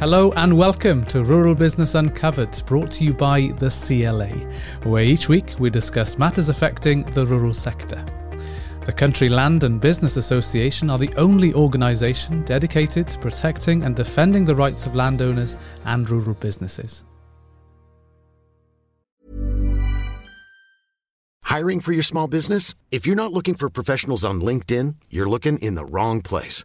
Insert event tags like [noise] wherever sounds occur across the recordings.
Hello and welcome to Rural Business Uncovered, brought to you by the CLA, where each week we discuss matters affecting the rural sector. The Country Land and Business Association are the only organisation dedicated to protecting and defending the rights of landowners and rural businesses. Hiring for your small business? If you're not looking for professionals on LinkedIn, you're looking in the wrong place.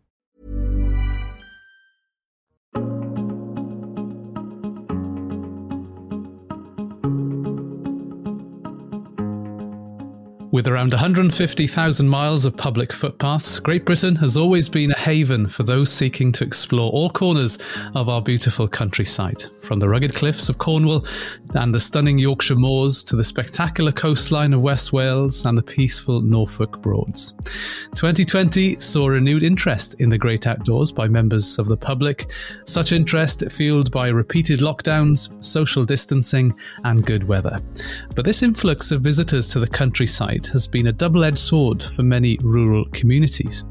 With around 150,000 miles of public footpaths, Great Britain has always been a haven for those seeking to explore all corners of our beautiful countryside. From the rugged cliffs of Cornwall and the stunning Yorkshire moors to the spectacular coastline of West Wales and the peaceful Norfolk Broads. 2020 saw renewed interest in the great outdoors by members of the public, such interest fueled by repeated lockdowns, social distancing, and good weather. But this influx of visitors to the countryside has been a double edged sword for many rural communities.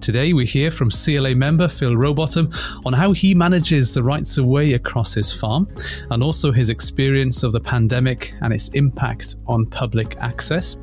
Today, we hear from CLA member Phil Rowbottom on how he manages the rights of way across his farm and also his experience of the pandemic and its impact on public access.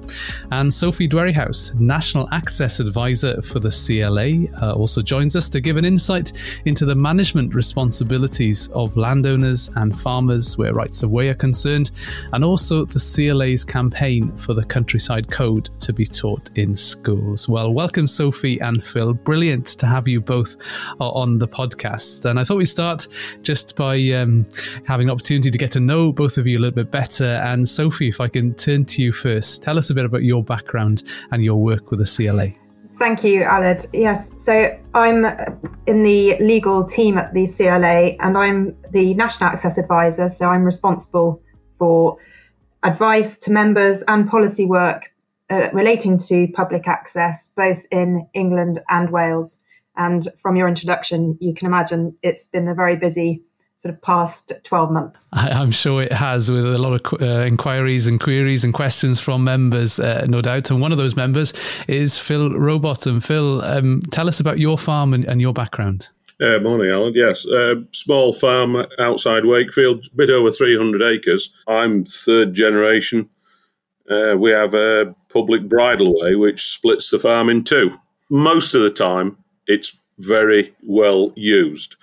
And Sophie Dwerryhouse, National Access Advisor for the CLA, uh, also joins us to give an insight into the management responsibilities of landowners and farmers where rights of way are concerned, and also the CLA's campaign for the countryside code to be taught in schools. Well, welcome, Sophie and Phil. Brilliant to have you both uh, on the podcast. And I thought we'd start just by um, having an opportunity to get to know both of you a little bit better. And Sophie, if I can turn to you first, tell us a bit about your background and your work with the CLA. Thank you, Aled. Yes, so I'm in the legal team at the CLA and I'm the National Access Advisor. So I'm responsible for advice to members and policy work uh, relating to public access, both in England and Wales. And from your introduction, you can imagine it's been a very busy sort of past 12 months. I, am sure it has, with a lot of uh, inquiries and queries and questions from members, uh, no doubt. And one of those members is Phil Rowbottom. Phil, um, tell us about your farm and, and your background. Uh, morning, Alan. Yes, uh, small farm outside Wakefield, a bit over 300 acres. I'm third generation. Uh, we have a public bridleway which splits the farm in two. Most of the time, it's very well used.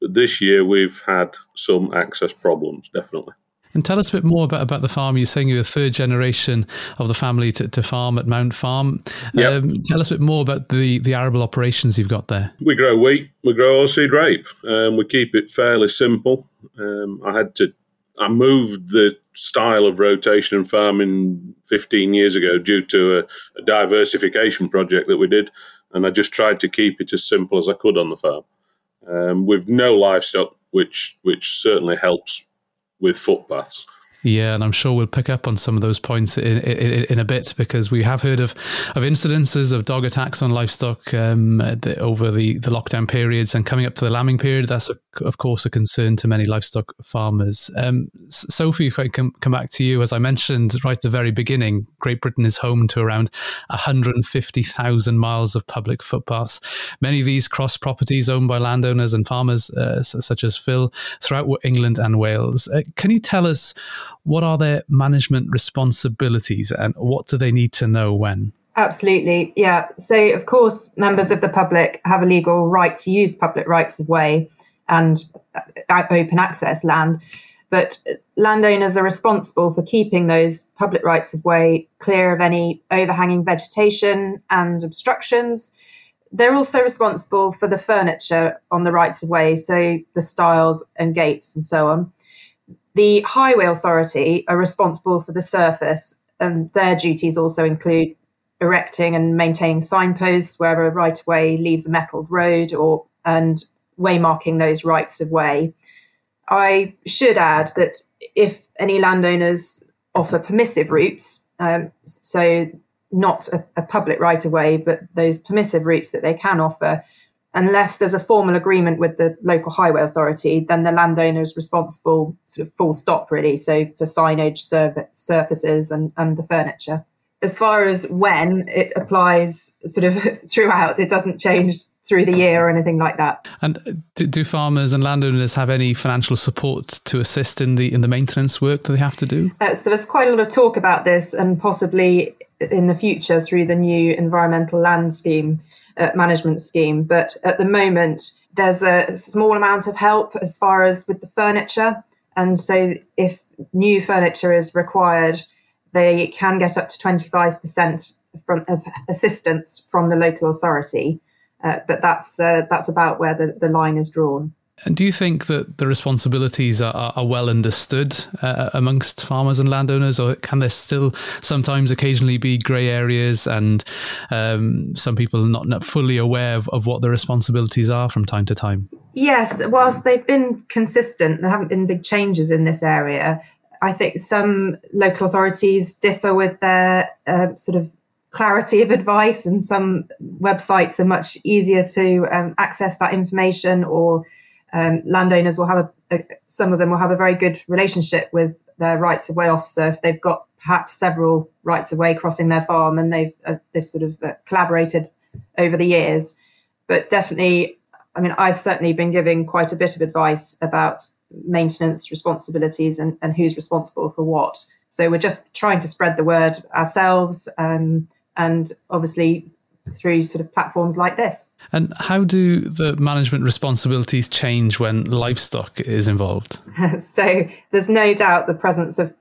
But this year, we've had some access problems, definitely. And tell us a bit more about, about the farm. You're saying you're a third generation of the family to, to farm at Mount Farm. Yep. Um, tell us a bit more about the, the arable operations you've got there. We grow wheat, we grow oilseed rape, and um, we keep it fairly simple. Um, I had to I moved the style of rotation and farming 15 years ago due to a, a, diversification project that we did, and I just tried to keep it as simple as I could on the farm, um, with no livestock, which which certainly helps with footpaths. Yeah, and I'm sure we'll pick up on some of those points in, in, in a bit because we have heard of, of incidences of dog attacks on livestock um, the, over the, the lockdown periods and coming up to the lambing period. That's, a, of course, a concern to many livestock farmers. Um, Sophie, if I can come back to you, as I mentioned right at the very beginning, Great Britain is home to around 150,000 miles of public footpaths. Many of these cross properties owned by landowners and farmers, uh, such as Phil, throughout England and Wales. Uh, can you tell us? What are their management responsibilities and what do they need to know when? Absolutely, yeah. So, of course, members of the public have a legal right to use public rights of way and uh, open access land, but landowners are responsible for keeping those public rights of way clear of any overhanging vegetation and obstructions. They're also responsible for the furniture on the rights of way, so the stiles and gates and so on. The Highway Authority are responsible for the surface, and their duties also include erecting and maintaining signposts where a right of way leaves a metalled road or and waymarking those rights of way. I should add that if any landowners offer permissive routes, um, so not a, a public right of way, but those permissive routes that they can offer, unless there's a formal agreement with the local highway authority, then the landowner is responsible, sort of full stop, really. So for signage, surfaces, and, and the furniture. As far as when it applies, sort of [laughs] throughout, it doesn't change through the year or anything like that. And do, do, farmers and landowners have any financial support to assist in the in the maintenance work that they have to do? Uh, so there's quite a lot of talk about this, and possibly in the future through the new environmental land scheme uh, management scheme. But at the moment, there's a small amount of help as far as with the furniture, and so if new furniture is required, they can get up to 25% from of assistance from the local authority. Uh, but that's uh, that's about where the, the line is drawn. And do you think that the responsibilities are, are well understood uh, amongst farmers and landowners, or can there still sometimes occasionally be grey areas and um, some people not, not fully aware of, of what the responsibilities are from time to time? Yes, whilst they've been consistent, there haven't been big changes in this area. I think some local authorities differ with their uh, sort of clarity of advice, and some websites are much easier to um, access that information, or um, landowners will have a, a, some of them will have a very good relationship with their rights of way officer if they've got perhaps several rights of way crossing their farm, and they've uh, they've sort of uh, collaborated over the years. But definitely, I mean, I've certainly been giving quite a bit of advice about maintenance responsibilities and, and who's responsible for what. So we're just trying to spread the word ourselves. Um, and obviously through sort of platforms like this. And how do the management responsibilities change when livestock is involved? [laughs] so there's no doubt the presence of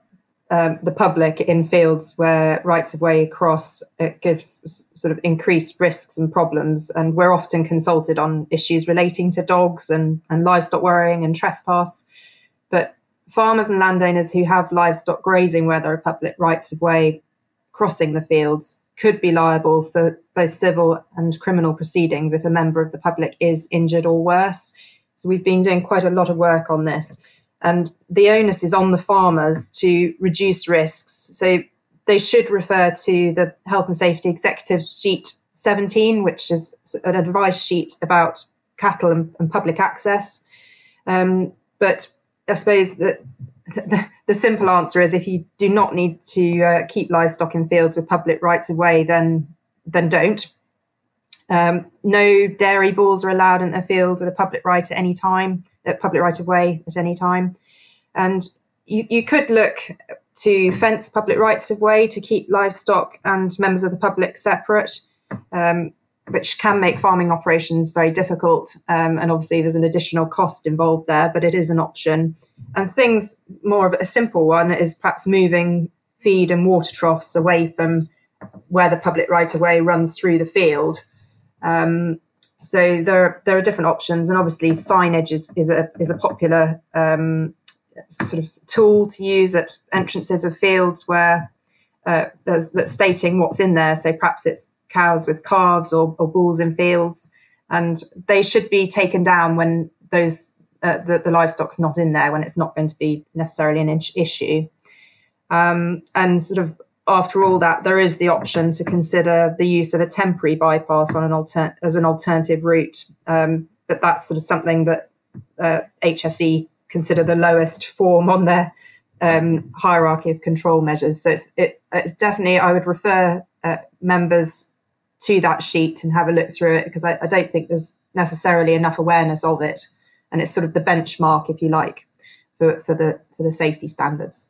um, the public in fields where rights of way cross it gives sort of increased risks and problems and we're often consulted on issues relating to dogs and, and livestock worrying and trespass but farmers and landowners who have livestock grazing where there are public rights of way crossing the fields could be liable for both civil and criminal proceedings if a member of the public is injured or worse. So we've been doing quite a lot of work on this. And the onus is on the farmers to reduce risks. So they should refer to the Health and Safety Executive Sheet 17, which is an advice sheet about cattle and, and public access. Um, but I suppose that the, the, simple answer is if you do not need to uh, keep livestock in fields with public rights of way, then then don't. Um, no dairy bulls are allowed in a field with a public right at any time, a public right of way at any time. And you, you could look to fence public rights of way to keep livestock and members of the public separate. Um, which can make farming operations very difficult. Um, and obviously, there's an additional cost involved there, but it is an option. And things more of a simple one is perhaps moving feed and water troughs away from where the public right of way runs through the field. Um, so there, there are different options, and obviously, signage is, is a is a popular um, sort of tool to use at entrances of fields where uh, that's stating what's in there. So perhaps it's cows with calves or, or bulls in fields, and they should be taken down when those uh, the, the livestock's not in there when it's not going to be necessarily an issue. Um, and sort of after all that, there is the option to consider the use of a temporary bypass on an alter- as an alternative route. Um, but that's sort of something that uh, HSE consider the lowest form on their um, hierarchy of control measures. So it's, it, it's definitely, I would refer uh, members to that sheet and have a look through it because I, I don't think there's necessarily enough awareness of it, and it's sort of the benchmark, if you like, for, for the for the safety standards.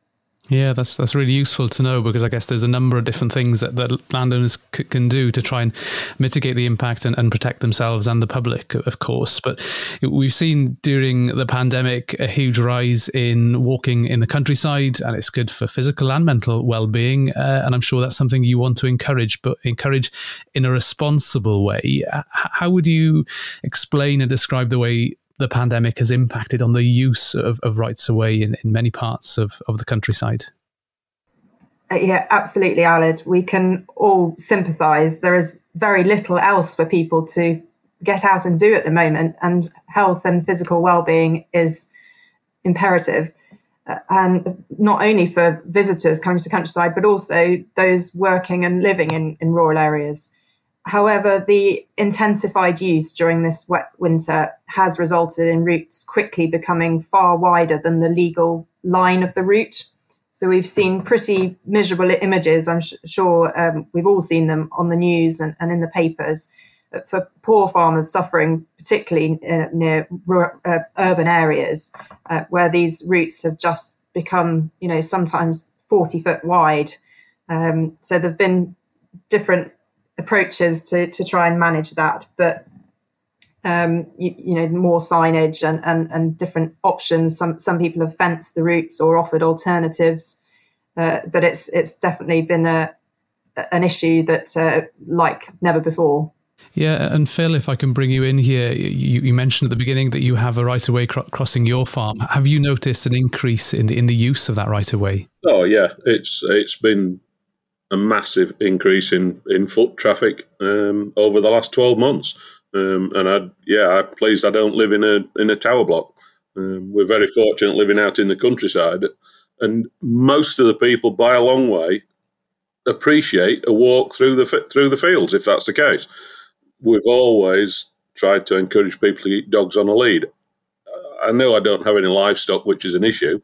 Yeah, that's that's really useful to know because I guess there's a number of different things that, that landowners c- can do to try and mitigate the impact and, and protect themselves and the public, of course. But we've seen during the pandemic a huge rise in walking in the countryside, and it's good for physical and mental well-being. Uh, and I'm sure that's something you want to encourage, but encourage in a responsible way. How would you explain and describe the way the pandemic has impacted on the use of, of rights away in, in many parts of, of the countryside. Uh, yeah, absolutely, Aled. We can all sympathise. There is very little else for people to get out and do at the moment, and health and physical well-being is imperative. uh, and not only for visitors coming to the countryside, but also those working and living in, in rural areas. However, the intensified use during this wet winter has resulted in routes quickly becoming far wider than the legal line of the route. So we've seen pretty miserable images. I'm sh- sure um, we've all seen them on the news and, and in the papers for poor farmers suffering, particularly uh, near uh, urban areas, uh, where these routes have just become, you know, sometimes 40 foot wide. Um, so there've been different approaches to to try and manage that, but um, you, you, know more signage and, and and different options. Some some people have fenced the routes or offered alternatives, uh, but it's it's definitely been a an issue that uh, like never before. Yeah, and Phil, if I can bring you in here, you, you mentioned at the beginning that you have a right of way cr- crossing your farm. Have you noticed an increase in the in the use of that right of way? Oh yeah, it's it's been a massive increase in, in foot traffic um, over the last 12 months. Um, and I, yeah, I'm pleased I don't live in a in a tower block. Um, we're very fortunate living out in the countryside, and most of the people, by a long way, appreciate a walk through the through the fields if that's the case. We've always tried to encourage people to keep dogs on a lead. I know I don't have any livestock, which is an issue,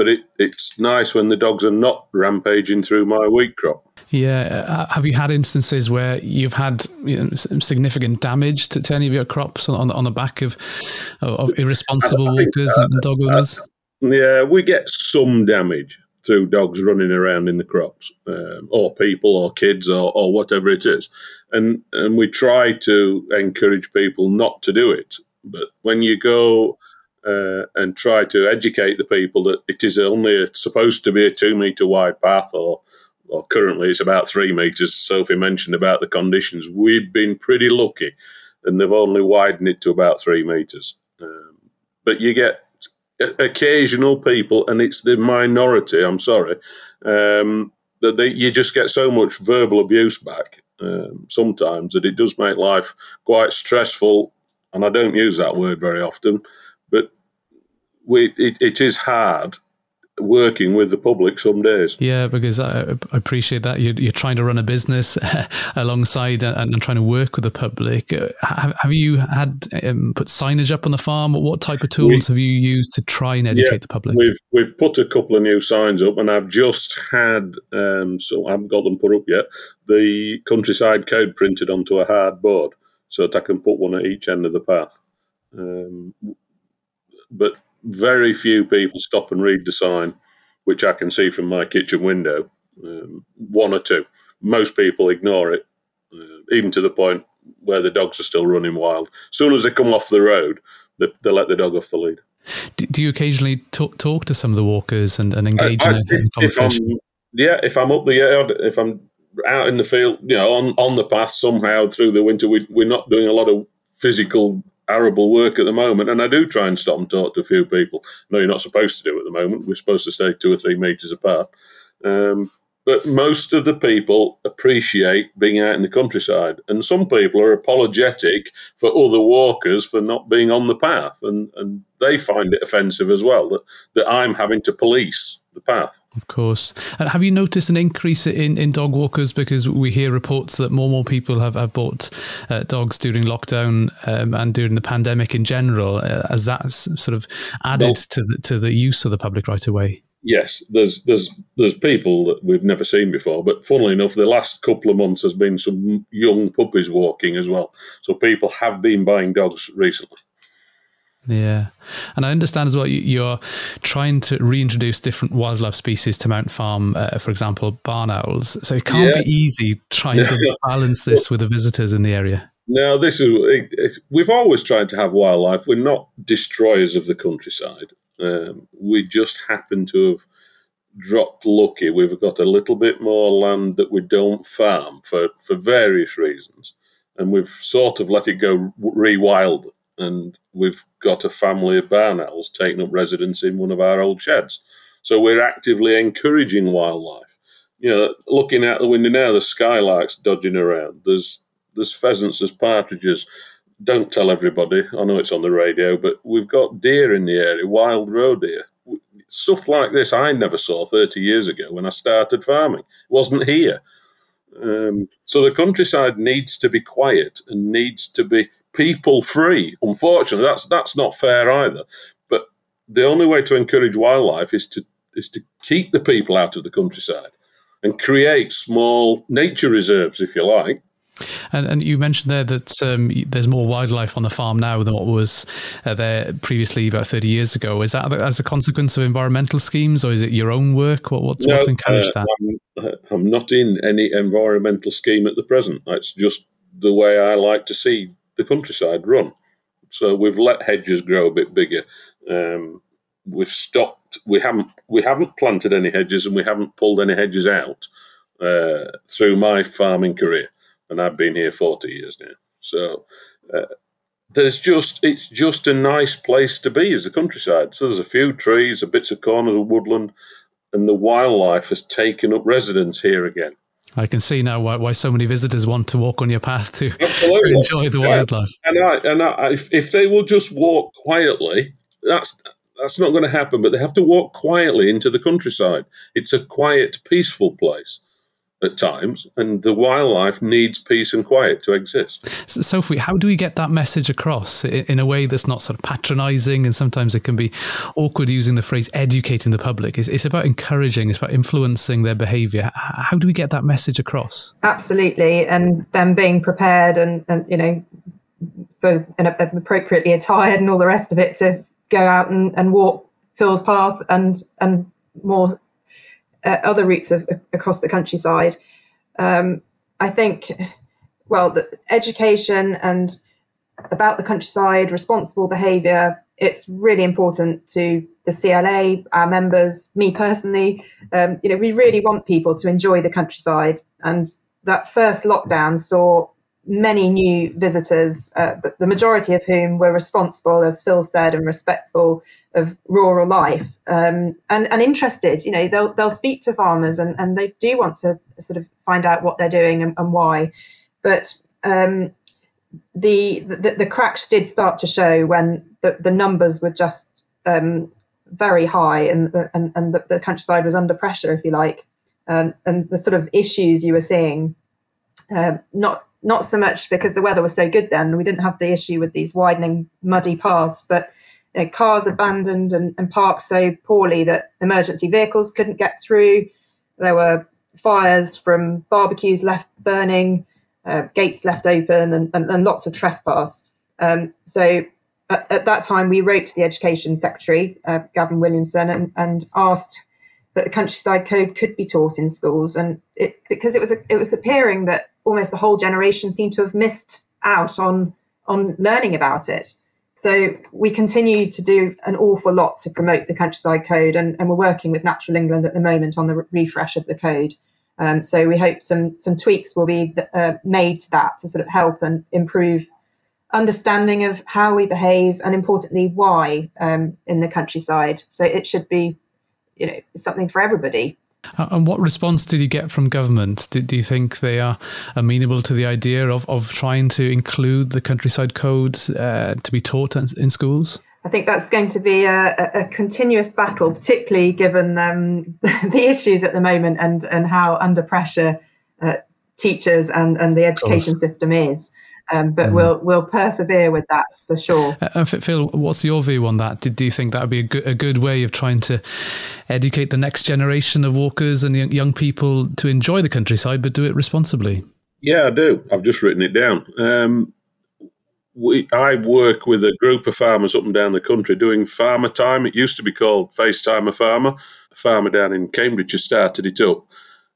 but it, it's nice when the dogs are not rampaging through my wheat crop. Yeah. Uh, have you had instances where you've had you know, significant damage to, to, any of your crops on, on the back of, of irresponsible walkers and dog owners? yeah, we get some damage through dogs running around in the crops, um, or people, or kids, or, or whatever it is. And, and we try to encourage people not to do it. But when you go uh, and try to educate the people that it is only a, supposed to be a two meter wide path, or or currently it's about three meters. Sophie mentioned about the conditions. We've been pretty lucky, and they've only widened it to about three meters. Um, but you get occasional people, and it's the minority. I'm sorry. Um, that they, you just get so much verbal abuse back um, sometimes that it does make life quite stressful. And I don't use that word very often, we, it, it is hard working with the public some days. Yeah, because I, I appreciate that you're, you're, trying to run a business [laughs] alongside and, and, trying to work with the public. Uh, have, have you had um, put signage up on the farm? What type of tools we, have you used to try and educate yeah, the public? We've we've put a couple of new signs up, and I've just had um, so I haven't got them put up yet. The countryside code printed onto a hard board, so that I can put one at each end of the path. Um, but very few people stop and read the sign, which I can see from my kitchen window. Um, one or two. Most people ignore it, uh, even to the point where the dogs are still running wild. As soon as they come off the road, they, they let the dog off the lead. Do, do you occasionally talk, talk to some of the walkers and, and engage I, I, in, a, in conversation? If yeah, if I'm up the yard, if I'm out in the field, you know, on, on the path somehow through the winter, we, we're not doing a lot of physical arable work at the moment, and I do try and stop and talk to a few people. No, you're not supposed to do at the moment. We're supposed to stay two or three meters apart. Um, but most of the people appreciate being out in the countryside, and some people are apologetic for other walkers for not being on the path, and, and they find it offensive as well that, that I'm having to police the path. Of course. And have you noticed an increase in, in dog walkers? Because we hear reports that more and more people have, have bought uh, dogs during lockdown um, and during the pandemic in general, uh, as that's sort of added to the, to the use of the public right away. Yes, there's there's there's people that we've never seen before, but funnily enough, the last couple of months has been some young puppies walking as well. So people have been buying dogs recently. Yeah. And I understand as well, you, are trying to reintroduce different wildlife species to Mount Farm, uh, for example, barn owls. So it can't yeah. be easy trying to [laughs] balance this with the visitors in the area. No, this is, we've always tried to have wildlife. We're not destroyers of the countryside. Um, we just happen to have dropped lucky. We've got a little bit more land that we don't farm for, for various reasons. And we've sort of let it go rewild and we've got a family of barn owls taking up residence in one of our old sheds. So we're actively encouraging wildlife. You know, looking out the window now, the skylarks dodging around. There's there's pheasants, there's partridges. Don't tell everybody. I know it's on the radio, but we've got deer in the area, wild roe deer. stuff like this I never saw 30 years ago when I started farming. It wasn't here. Um, so the countryside needs to be quiet and needs to be people free. Unfortunately, that's that's not fair either. But the only way to encourage wildlife is to is to keep the people out of the countryside and create small nature reserves, if you like, and, and you mentioned there that um, there's more wildlife on the farm now than what was uh, there previously about 30 years ago. Is that as a consequence of environmental schemes, or is it your own work? What, what's, no, what's encouraged uh, that? I'm, I'm, not in any environmental scheme at the present. It's just the way I like to see the countryside run. So we've let hedges grow a bit bigger. Um, we've stopped. We haven't. We haven't planted any hedges, and we haven't pulled any hedges out uh, through my farming career and I've been here 40 years now. So uh, there's just it's just a nice place to be as the countryside. So there's a few trees, a bits of corners of woodland, and the wildlife has taken up residence here again. I can see now why, why so many visitors want to walk on your path to [laughs] Absolutely. enjoy the yeah. wildlife. And I, and I, if, if they will just walk quietly, that's that's not going to happen. But they have to walk quietly into the countryside. It's a quiet, peaceful place at times, and the wildlife needs peace and quiet to exist. So, Sophie, how do we get that message across in a way that's not sort of patronizing and sometimes it can be awkward using the phrase educating the public? It's, it's about encouraging, it's about influencing their behavior. How do we get that message across? Absolutely, and them being prepared and, and you know, for, and appropriately attired and all the rest of it to go out and, and walk Phil's path and and more uh, other routes of, across the countryside. Um, I think, well, education and about the countryside, responsible behaviour, it's really important to the CLA, our members, me personally. Um, you know, we really want people to enjoy the countryside. And that first lockdown saw many new visitors, uh, the majority of whom were responsible, as Phil said, and respectful of rural life um, and, and interested. You know, they'll they'll speak to farmers and, and they do want to sort of find out what they're doing and, and why. But um, the, the, the cracks did start to show when the, the numbers were just um, very high and and, and the, the, countryside was under pressure, if you like. Um, and the sort of issues you were seeing, uh, not not so much because the weather was so good then, we didn't have the issue with these widening muddy paths, but you know, cars abandoned and, and parked so poorly that emergency vehicles couldn't get through. There were fires from barbecues left burning, uh, gates left open, and, and, and lots of trespass. Um, so at, at, that time, we wrote to the Education Secretary, uh, Gavin Williamson, and, and, asked that the countryside code could be taught in schools, and it, because it was it was appearing that almost the whole generation seem to have missed out on on learning about it. So we continue to do an awful lot to promote the countryside code, and, and we're working with Natural England at the moment on the re- refresh of the code. Um, so we hope some some tweaks will be uh, made to that to sort of help and improve understanding of how we behave, and importantly, why um, in the countryside. So it should be, you know, something for everybody. Uh, and what response did you get from government? Do, do you think they are amenable to the idea of, of trying to include the countryside code uh, to be taught in, in, schools? I think that's going to be a, a continuous battle, particularly given um, [laughs] the issues at the moment and, and how under pressure uh, teachers and, and the education system is. Um, but mm. we'll we'll persevere with that for sure. Uh, Phil, what's your view on that? Do, do you think that would be a good, a good way of trying to educate the next generation of walkers and young people to enjoy the countryside, but do it responsibly? Yeah, I do. I've just written it down. Um, we, I work with a group of farmers up and down the country doing farmer time. It used to be called FaceTime a Farmer. A farmer down in Cambridge has started it up.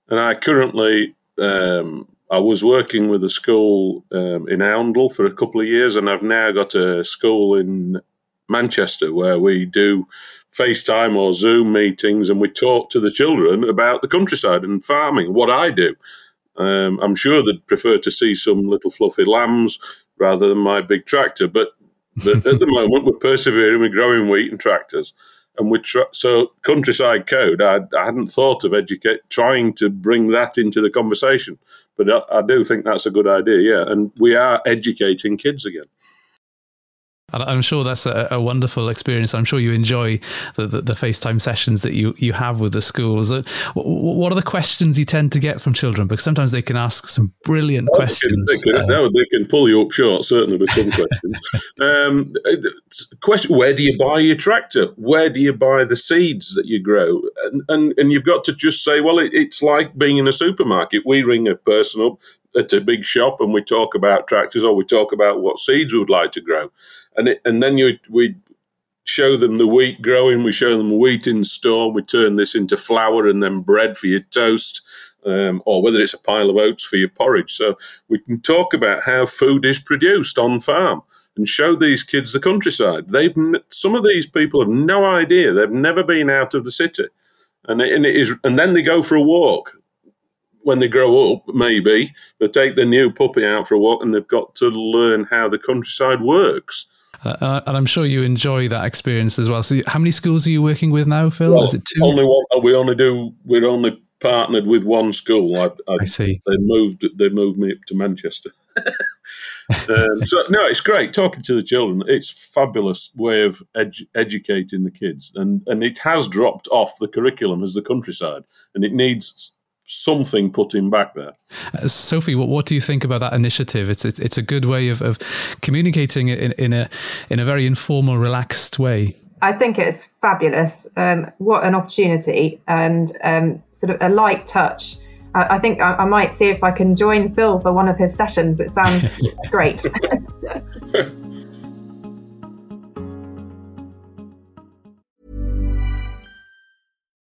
And I currently um, I was working with a school um, in Oundle for a couple of years, and I've now got a school in Manchester where we do FaceTime or Zoom meetings and we talk to the children about the countryside and farming, what I do. Um, I'm sure they'd prefer to see some little fluffy lambs rather than my big tractor, but, but at the [laughs] moment we're persevering with growing wheat and tractors. And we tra- so countryside code, I, I hadn't thought of educate trying to bring that into the conversation. But I, I do think that's a good idea, yeah. And we are educating kids again. I'm sure that's a, a, wonderful experience. I'm sure you enjoy the, the, the, FaceTime sessions that you, you have with the schools. Uh, what are the questions you tend to get from children? Because sometimes they can ask some brilliant oh, questions. They can, they can, uh, they can pull you up short, certainly with some questions. [laughs] um, question: Where do you buy your tractor? Where do you buy the seeds that you grow? And and, and you've got to just say, well, it, it's like being in a supermarket. We ring a person up at a big shop and we talk about tractors or we talk about what seeds we would like to grow and it, and then you we show them the wheat growing. We show them wheat in store. We turn this into flour and then bread for your toast, um, or whether it's a pile of oats for your porridge. So we can talk about how food is produced on farm and show these kids the countryside. They've some of these people have no idea. They've never been out of the city, and it, and it is. And then they go for a walk. When they grow up, maybe they take their new puppy out for a walk, and they've got to learn how the countryside works. Uh, and I'm sure you enjoy that experience as well. So, how many schools are you working with now, Phil? Well, Is it two? Only one. We only do. We're only partnered with one school. I, I, I see. They moved. They moved me up to Manchester. [laughs] um, so no, it's great talking to the children. It's fabulous way of edu- educating the kids, and and it has dropped off the curriculum as the countryside, and it needs something put him back there. Uh, Sophie, what, what do you think about that initiative? It's it's, it's a good way of, of communicating in, in a in a very informal, relaxed way. I think it's fabulous. Um, what an opportunity and um, sort of a light touch. I, I think I, I, might see if I can join Phil for one of his sessions. It sounds [laughs] great. [laughs]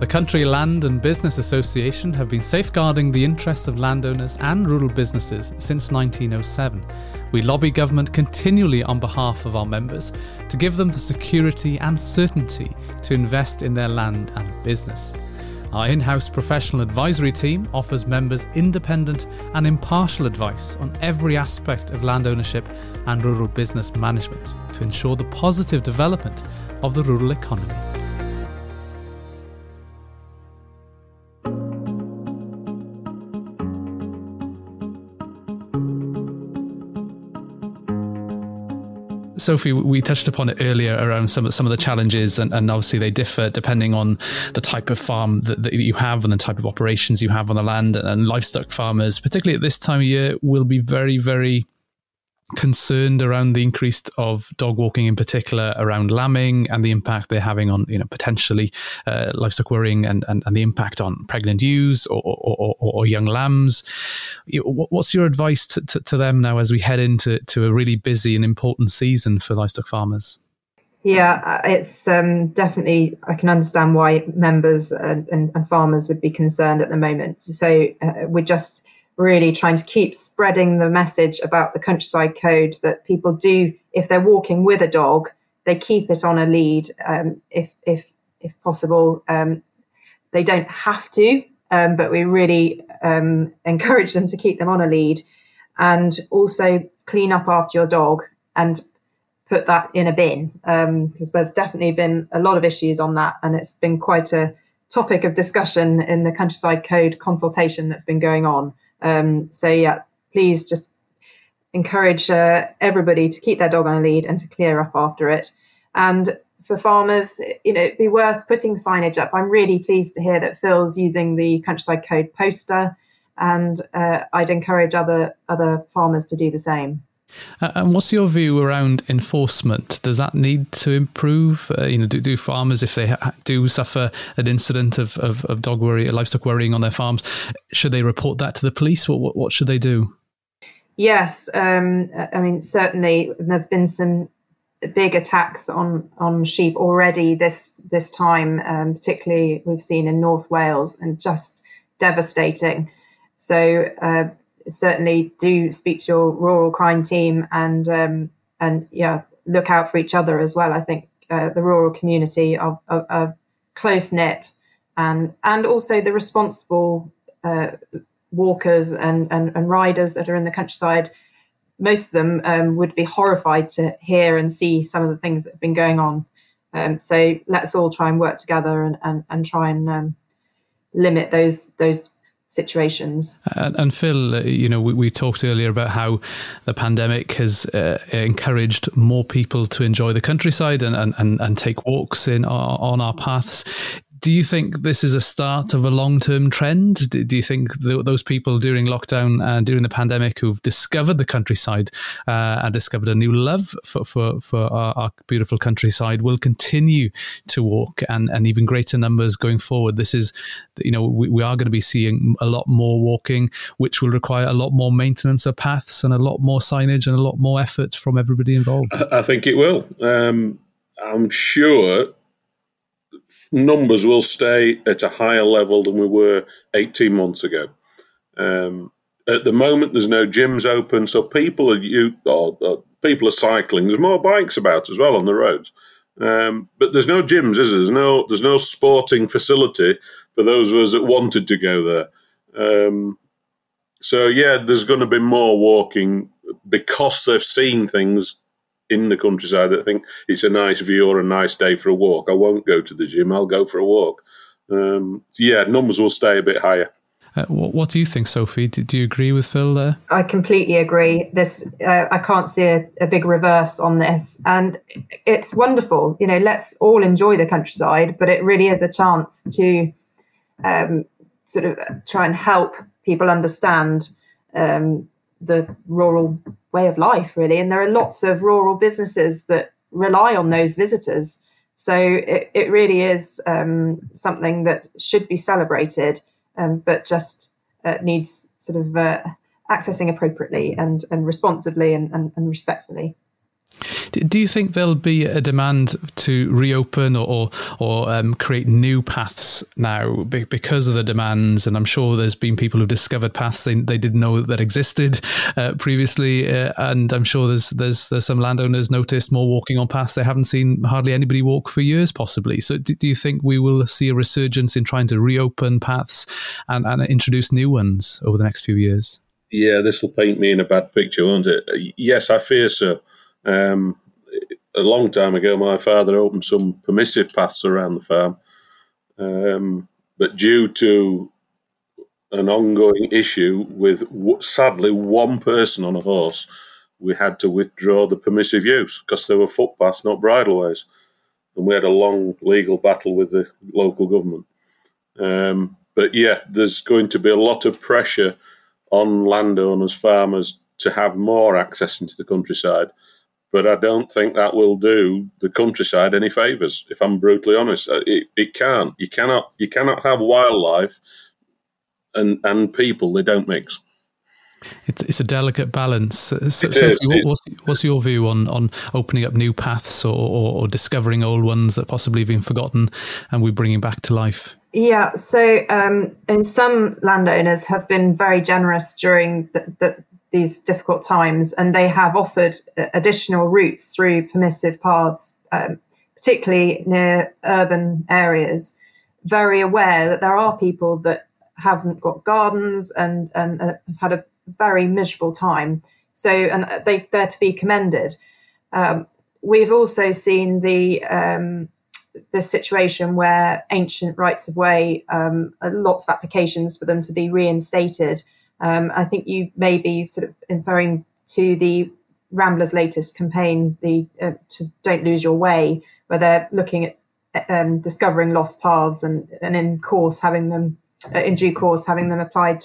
The Country Land and Business Association have been safeguarding the interests of landowners and rural businesses since 1907. We lobby government continually on behalf of our members to give them the security and certainty to invest in their land and business. Our in house professional advisory team offers members independent and impartial advice on every aspect of land ownership and rural business management to ensure the positive development of the rural economy. Sophie, we touched upon it earlier around some some of the challenges, and, and obviously they differ depending on the type of farm that, that, you have and the type of operations you have on the land. And livestock farmers, particularly at this time of year, will be very, very concerned around the increase of dog walking in particular around lambing and the impact they're having on you know potentially uh, livestock worrying and, and, and the impact on pregnant ewes or, or, or, or young lambs what's your advice to, to, to, them now as we head into to a really busy and important season for livestock farmers yeah, uh, it's um, definitely, I can understand why members and, and, and, farmers would be concerned at the moment. So uh, we're just really trying to keep spreading the message about the countryside code that people do if they're walking with a dog they keep it on a lead um, if if if possible. Um, they don't have to um, but we really um, encourage them to keep them on a lead and also clean up after your dog and put that in a bin because um, there's definitely been a lot of issues on that and it's been quite a topic of discussion in the countryside code consultation that's been going on um, so yeah, please just encourage uh, everybody to keep their dog on a lead and to clear up after it. And for farmers, you know, it'd be worth putting signage up. I'm really pleased to hear that Phil's using the Countryside Code poster, and uh, I'd encourage other other farmers to do the same. Uh, and what's your view around enforcement? Does that need to improve? Uh, you know, do, do farmers, if they ha- do suffer an incident of, of, of, dog worry, livestock worrying on their farms, should they report that to the police? What, what, what should they do? Yes, um, I mean certainly there have been some big attacks on on sheep already this this time, um, particularly we've seen in North Wales, and just devastating. So uh, certainly do speak to your rural crime team and um, and yeah, look out for each other as well. I think uh, the rural community are, are, close knit, and and also the responsible uh, walkers and, and, and riders that are in the countryside, most of them um, would be horrified to hear and see some of the things that have been going on. Um, so let's all try and work together and, and, and try and um, limit those those situations. And, and Phil, uh, you know, we, we, talked earlier about how the pandemic has uh, encouraged more people to enjoy the countryside and, and, and, take walks in our, on our paths do you think this is a start of a long term trend? Do you think those people during lockdown and during the pandemic who've discovered the countryside uh, and discovered a new love for, for, for our, our, beautiful countryside will continue to walk and, and even greater numbers going forward? This is, you know, we, we are going to be seeing a lot more walking, which will require a lot more maintenance of paths and a lot more signage and a lot more effort from everybody involved. I think it will. Um, I'm sure numbers will stay at a higher level than we were 18 months ago. Um, at the moment, there's no gyms open, so people are you or, or people are cycling. There's more bikes about as well on the roads, um, but there's no gyms, is there? There's no there's no sporting facility for those of us that wanted to go there. Um, so yeah, there's going to be more walking because they've seen things in the countryside that think it's a nice view or a nice day for a walk. I won't go to the gym. I'll go for a walk. Um, yeah, numbers will stay a bit higher. Uh, what do you think, Sophie? Do, do, you agree with Phil there? I completely agree. This uh, I can't see a, a, big reverse on this, and it's wonderful. You know, let's all enjoy the countryside, but it really is a chance to um, sort of try and help people understand um, the rural way of life, really. And there are lots of rural businesses that rely on those visitors. So it, it really is um, something that should be celebrated, um, but just uh, needs sort of uh, accessing appropriately and, and responsibly and, and, and respectfully. Do you think there'll be a demand to reopen or or, um, create new paths now because of the demands? And I'm sure there's been people who've discovered paths they, they didn't know that existed uh, previously, uh, and I'm sure there's there's there's some landowners noticed more walking on paths they haven't seen hardly anybody walk for years, possibly. So do, do you think we will see a resurgence in trying to reopen paths and, and introduce new ones over the next few years? Yeah, this will paint me in a bad picture, won't it? Yes, I fear so. Um, a long time ago, my father opened some permissive paths around the farm, um, but due to an ongoing issue with sadly one person on a horse, we had to withdraw the permissive use because they were footpaths, not bridleways, and we had a long legal battle with the local government. Um, but yeah, there's going to be a lot of pressure on landowners, farmers to have more access into the countryside but I don't think that will do the countryside any favors. If I'm brutally honest, uh, it, it can't. You cannot. You cannot have wildlife and and people. They don't mix. It's it's a delicate balance. So, Sophie, what, what's, what's your view on, on opening up new paths or, or, or, discovering old ones that possibly have been forgotten and we're bringing back to life? Yeah, so um, and some landowners have been very generous during the, the, these difficult times, and they have offered uh, additional routes through permissive paths, um, particularly near urban areas. Very aware that there are people that haven't got gardens and and uh, have had a very miserable time. So, and they they're to be commended. Um, we've also seen the um, the situation where ancient rights of way, um, lots of applications for them to be reinstated um, I think you may be sort of inferring to the Rambler's latest campaign, the uh, to Don't Lose Your Way, where they're looking at um, discovering lost paths and, and in course having them uh, in due course having them applied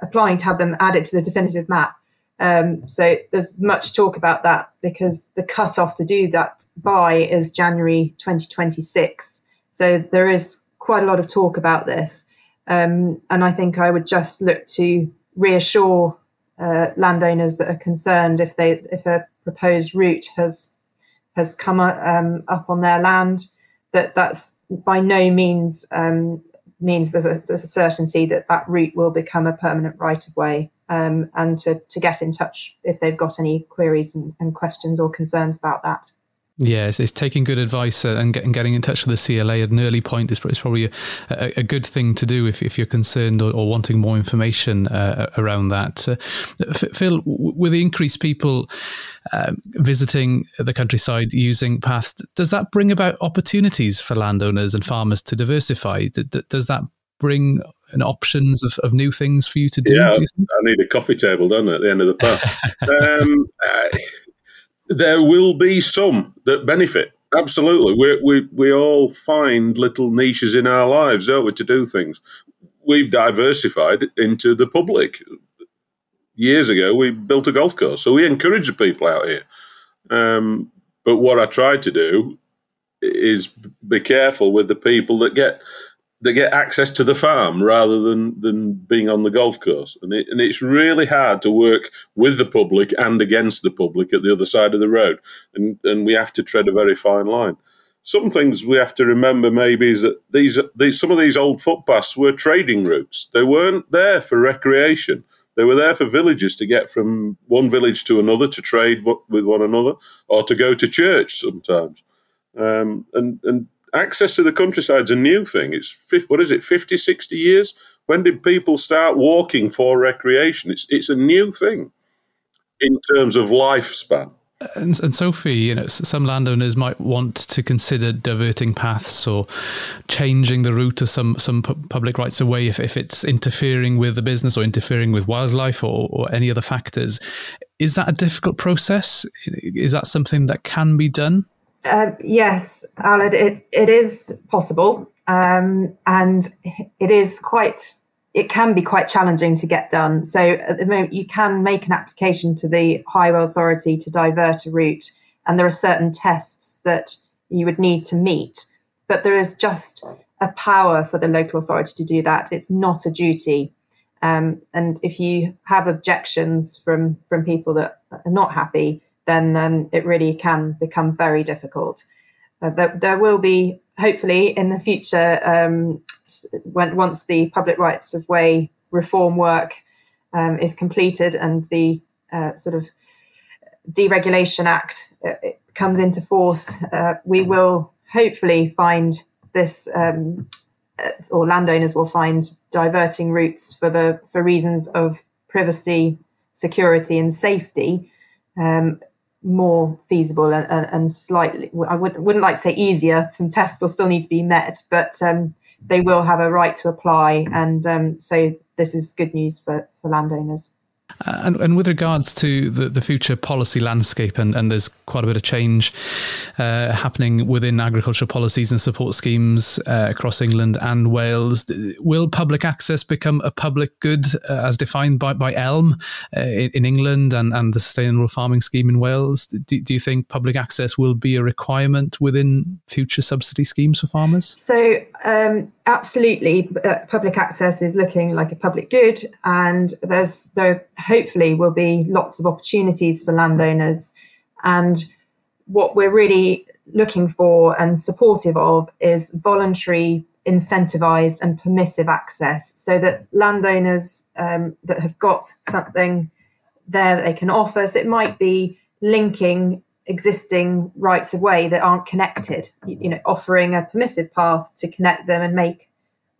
applying to have them added to the definitive map. Um, so there's much talk about that because the cutoff to do that by is January 2026. So there is quite a lot of talk about this. Um, and I think I would just look to reassure uh, landowners that are concerned if they if a proposed route has has come um, up on their land that that's by no means um, means there's a, there's a, certainty that that route will become a permanent right of way um, and to, to get in touch if they've got any queries and, and questions or concerns about that. Yes, it's taking good advice uh, and, getting getting in touch with the CLA at an early point is, is probably a, a, a, good thing to do if, if you're concerned or, or wanting more information uh, around that. Uh, Phil, with the increased people um, visiting the countryside using paths, does that bring about opportunities for landowners and farmers to diversify? Does that bring an options of, of new things for you to do? Yeah, do I need a coffee table, don't I, at the end of the path? [laughs] um, there will be some that benefit. Absolutely. We, we, we all find little niches in our lives, don't we, to do things. We've diversified into the public. Years ago, we built a golf course, so we encourage the people out here. Um, but what I try to do is be careful with the people that get they get access to the farm rather than than being on the golf course, and it, and it's really hard to work with the public and against the public at the other side of the road, and and we have to tread a very fine line. Some things we have to remember maybe is that these, these some of these old footpaths were trading routes. They weren't there for recreation. They were there for villagers to get from one village to another to trade with one another or to go to church sometimes. Um, and and access to the countryside is a new thing. It's what is it, 50, 60 years? When did people start walking for recreation? It's it's a new thing in terms of lifespan. And, and, Sophie, you know, some landowners might want to consider diverting paths or changing the route of some some public rights of way if, if it's interfering with the business or interfering with wildlife or, or any other factors. Is that a difficult process? Is that something that can be done? Uh, yes, Aled, it, it is possible. Um, and it is quite, it can be quite challenging to get done. So at the moment, you can make an application to the Highway Authority to divert a route, and there are certain tests that you would need to meet. But there is just a power for the local authority to do that. It's not a duty. Um, and if you have objections from from people that are not happy, then um, it really can become very difficult. Uh, there, there, will be, hopefully, in the future, um, when once the public rights of way reform work um, is completed and the uh, sort of deregulation act uh, comes into force, uh, we will hopefully find this, um, uh, or landowners will find diverting routes for the for reasons of privacy, security, and safety. Um, more feasible and, and, and, slightly, I wouldn't, wouldn't like to say easier. Some tests will still need to be met, but um, they will have a right to apply. And um, so this is good news for, for landowners. And, and, with regards to the, the future policy landscape, and, and there's quite a bit of change uh, happening within agricultural policies and support schemes uh, across England and Wales, will public access become a public good uh, as defined by, by ELM uh, in, in, England and, and the Sustainable Farming Scheme in Wales? Do, do you think public access will be a requirement within future subsidy schemes for farmers? So, um, absolutely, uh, public access is looking like a public good, and there's there hopefully will be lots of opportunities for landowners. And what we're really looking for and supportive of is voluntary, incentivized, and permissive access, so that landowners um, that have got something there that they can offer. So it might be linking existing rights of way that aren't connected, you, know, offering a permissive path to connect them and make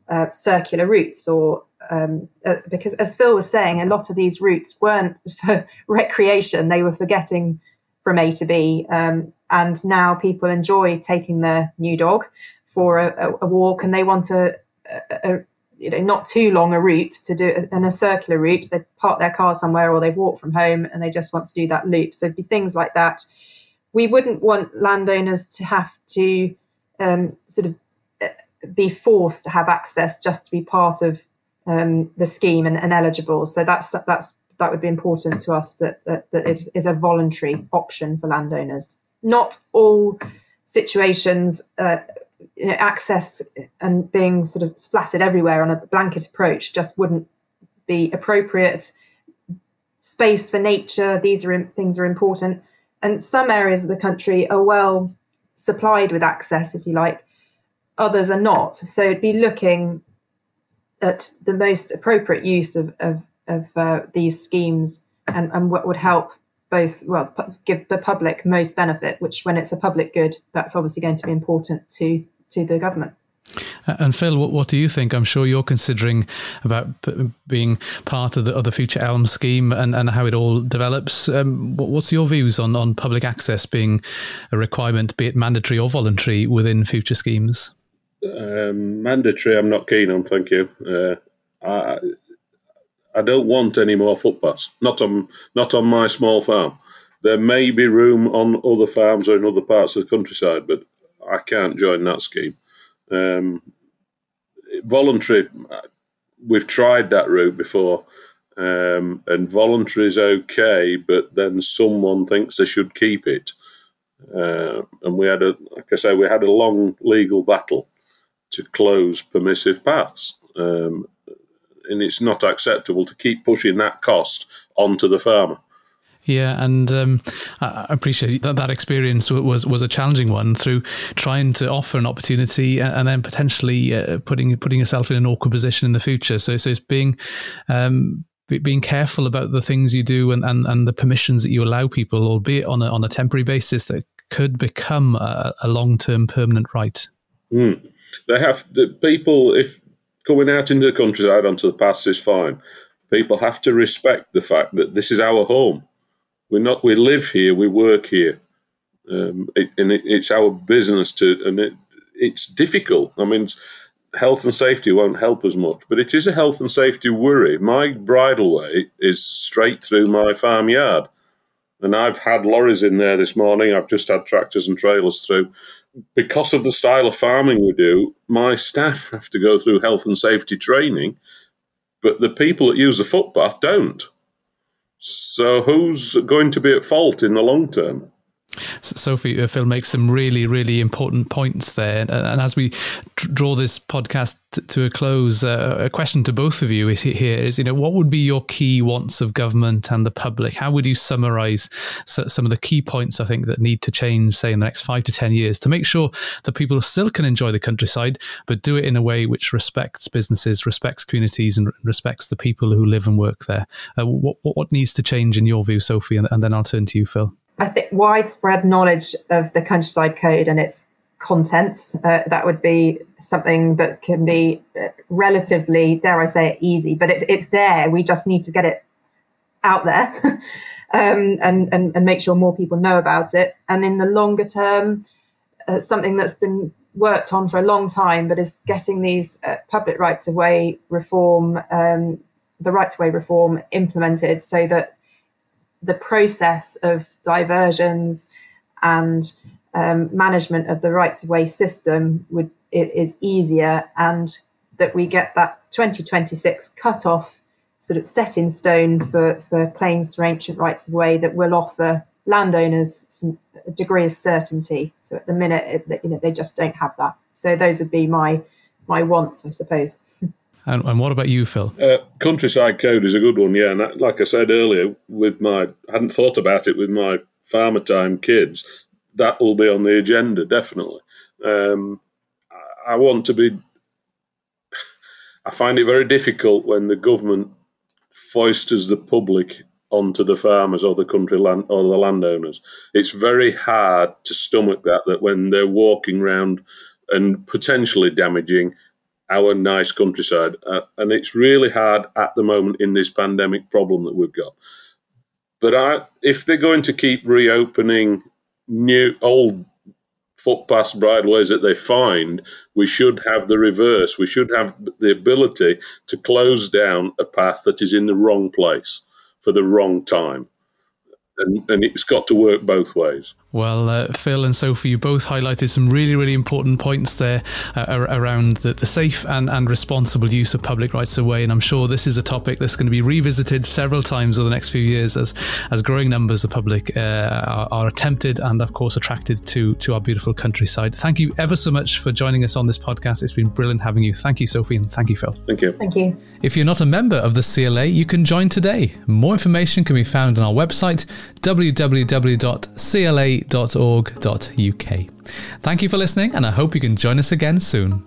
uh, circular routes or um, uh, because as Phil was saying, a lot of these routes weren't [laughs] for recreation; they were for getting from A to B. Um, and now people enjoy taking their new dog for a, a walk, and they want a, a, you know not too long a route to do in a circular route they park their car somewhere or they've walked from home and they just want to do that loop so it'd be things like that we wouldn't want landowners to have to um, sort of uh, be forced to have access just to be part of um, the scheme and, and, eligible so that's that's that would be important to us that that, that it is a voluntary option for landowners not all situations uh, you know, access and being sort of splattered everywhere on a blanket approach just wouldn't be appropriate. Space for nature, these are things are important. And some areas of the country are well supplied with access, if you like. Others are not. So it'd be looking at the most appropriate use of, of, of uh, these schemes and, and what would help both, well, give the public most benefit, which when it's a public good, that's obviously going to be important to, to the government. And Phil, what, what, do you think? I'm sure you're considering about p- being part of the, of the Future ELM scheme and, and how it all develops. Um, what's your views on, on public access being a requirement, be it mandatory or voluntary, within future schemes? Um, mandatory, I'm not keen on. Thank you. Uh, I, I don't want any more footpaths. Not on not on my small farm. There may be room on other farms or in other parts of the countryside, but I can't join that scheme. Um, voluntary, we've tried that route before, um, and voluntary is okay, but then someone thinks they should keep it. Uh, and we had a, like I say, we had a long legal battle to close permissive paths. Um, and it's not acceptable to keep pushing that cost onto the farmer. Yeah, and um, I appreciate that that experience was was a challenging one through trying to offer an opportunity and then potentially uh, putting putting yourself in an awkward position in the future. So, so it's being um, being careful about the things you do and, and, and the permissions that you allow people, albeit on a on a temporary basis, that could become a, a long term permanent right. Mm. They have the people if going out into the countryside onto the paths is fine. People have to respect the fact that this is our home. We're not. We live here. We work here, um, it, and it, it's our business to. And it, it's difficult. I mean, health and safety won't help as much, but it is a health and safety worry. My bridleway is straight through my farmyard, and I've had lorries in there this morning. I've just had tractors and trailers through because of the style of farming we do, my staff have to go through health and safety training, but the people that use the footpath don't. So who's going to be at fault in the long term? Sophie, Phil makes some really, really important points there. And as we draw this podcast to a close, uh, a question to both of you is here is, you know, what would be your key wants of government and the public? How would you summarize some of the key points I think that need to change, say, in the next five to 10 years to make sure that people still can enjoy the countryside, but do it in a way which respects businesses, respects communities, and respects the people who live and work there? Uh, what, what needs to change in your view, Sophie? And then I'll turn to you, Phil. I think widespread knowledge of the countryside code and its contents. Uh, that would be something that can be uh, relatively, dare I say it, easy, but it's it's there. We just need to get it out there [laughs] um, and, and and make sure more people know about it. And in the longer term, uh, something that's been worked on for a long time, but is getting these uh, public rights of way reform, um, the right to way reform implemented, so that the process of diversions and um, management of the rights of way system would is easier and that we get that 2026 cut off sort of set in stone for, for claims for ancient rights of way that will offer landowners some a degree of certainty. So at the minute, it, you know, they just don't have that. So those would be my my wants, I suppose. [laughs] And, and what about you, Phil? Uh, countryside code is a good one, yeah. And that, like I said earlier, with my, hadn't thought about it with my farmer time kids. That will be on the agenda, definitely. Um, I want to be. I find it very difficult when the government foisters the public onto the farmers or the country land or the landowners. It's very hard to stomach that. That when they're walking around and potentially damaging our nice countryside. Uh, and it's really hard at the moment in this pandemic problem that we've got. But I, if they're going to keep reopening new old footpaths, bridleways that they find, we should have the reverse. We should have the ability to close down a path that is in the wrong place for the wrong time and, and it's got to work both ways. Well, uh, Phil and Sophie, you both highlighted some really, really important points there uh, around the, the, safe and, and responsible use of public rights of way. And I'm sure this is a topic that's going to be revisited several times over the next few years as, as growing numbers of public uh, are, are, attempted and, of course, attracted to, to our beautiful countryside. Thank you ever so much for joining us on this podcast. It's been brilliant having you. Thank you, Sophie, and thank you, Phil. Thank you. Thank you. If you're not a member of the CLA, you can join today. More information can be found on our website www.cla.org.uk. Thank you for listening, and I hope you can join us again soon.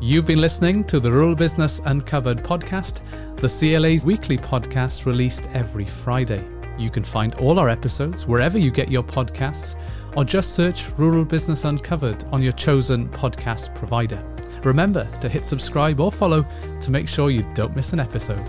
You've been listening to the Rural Business Uncovered podcast, the CLA's weekly podcast released every Friday. You can find all our episodes wherever you get your podcasts, or just search Rural Business Uncovered on your chosen podcast provider. Remember to hit subscribe or follow to make sure you don't miss an episode.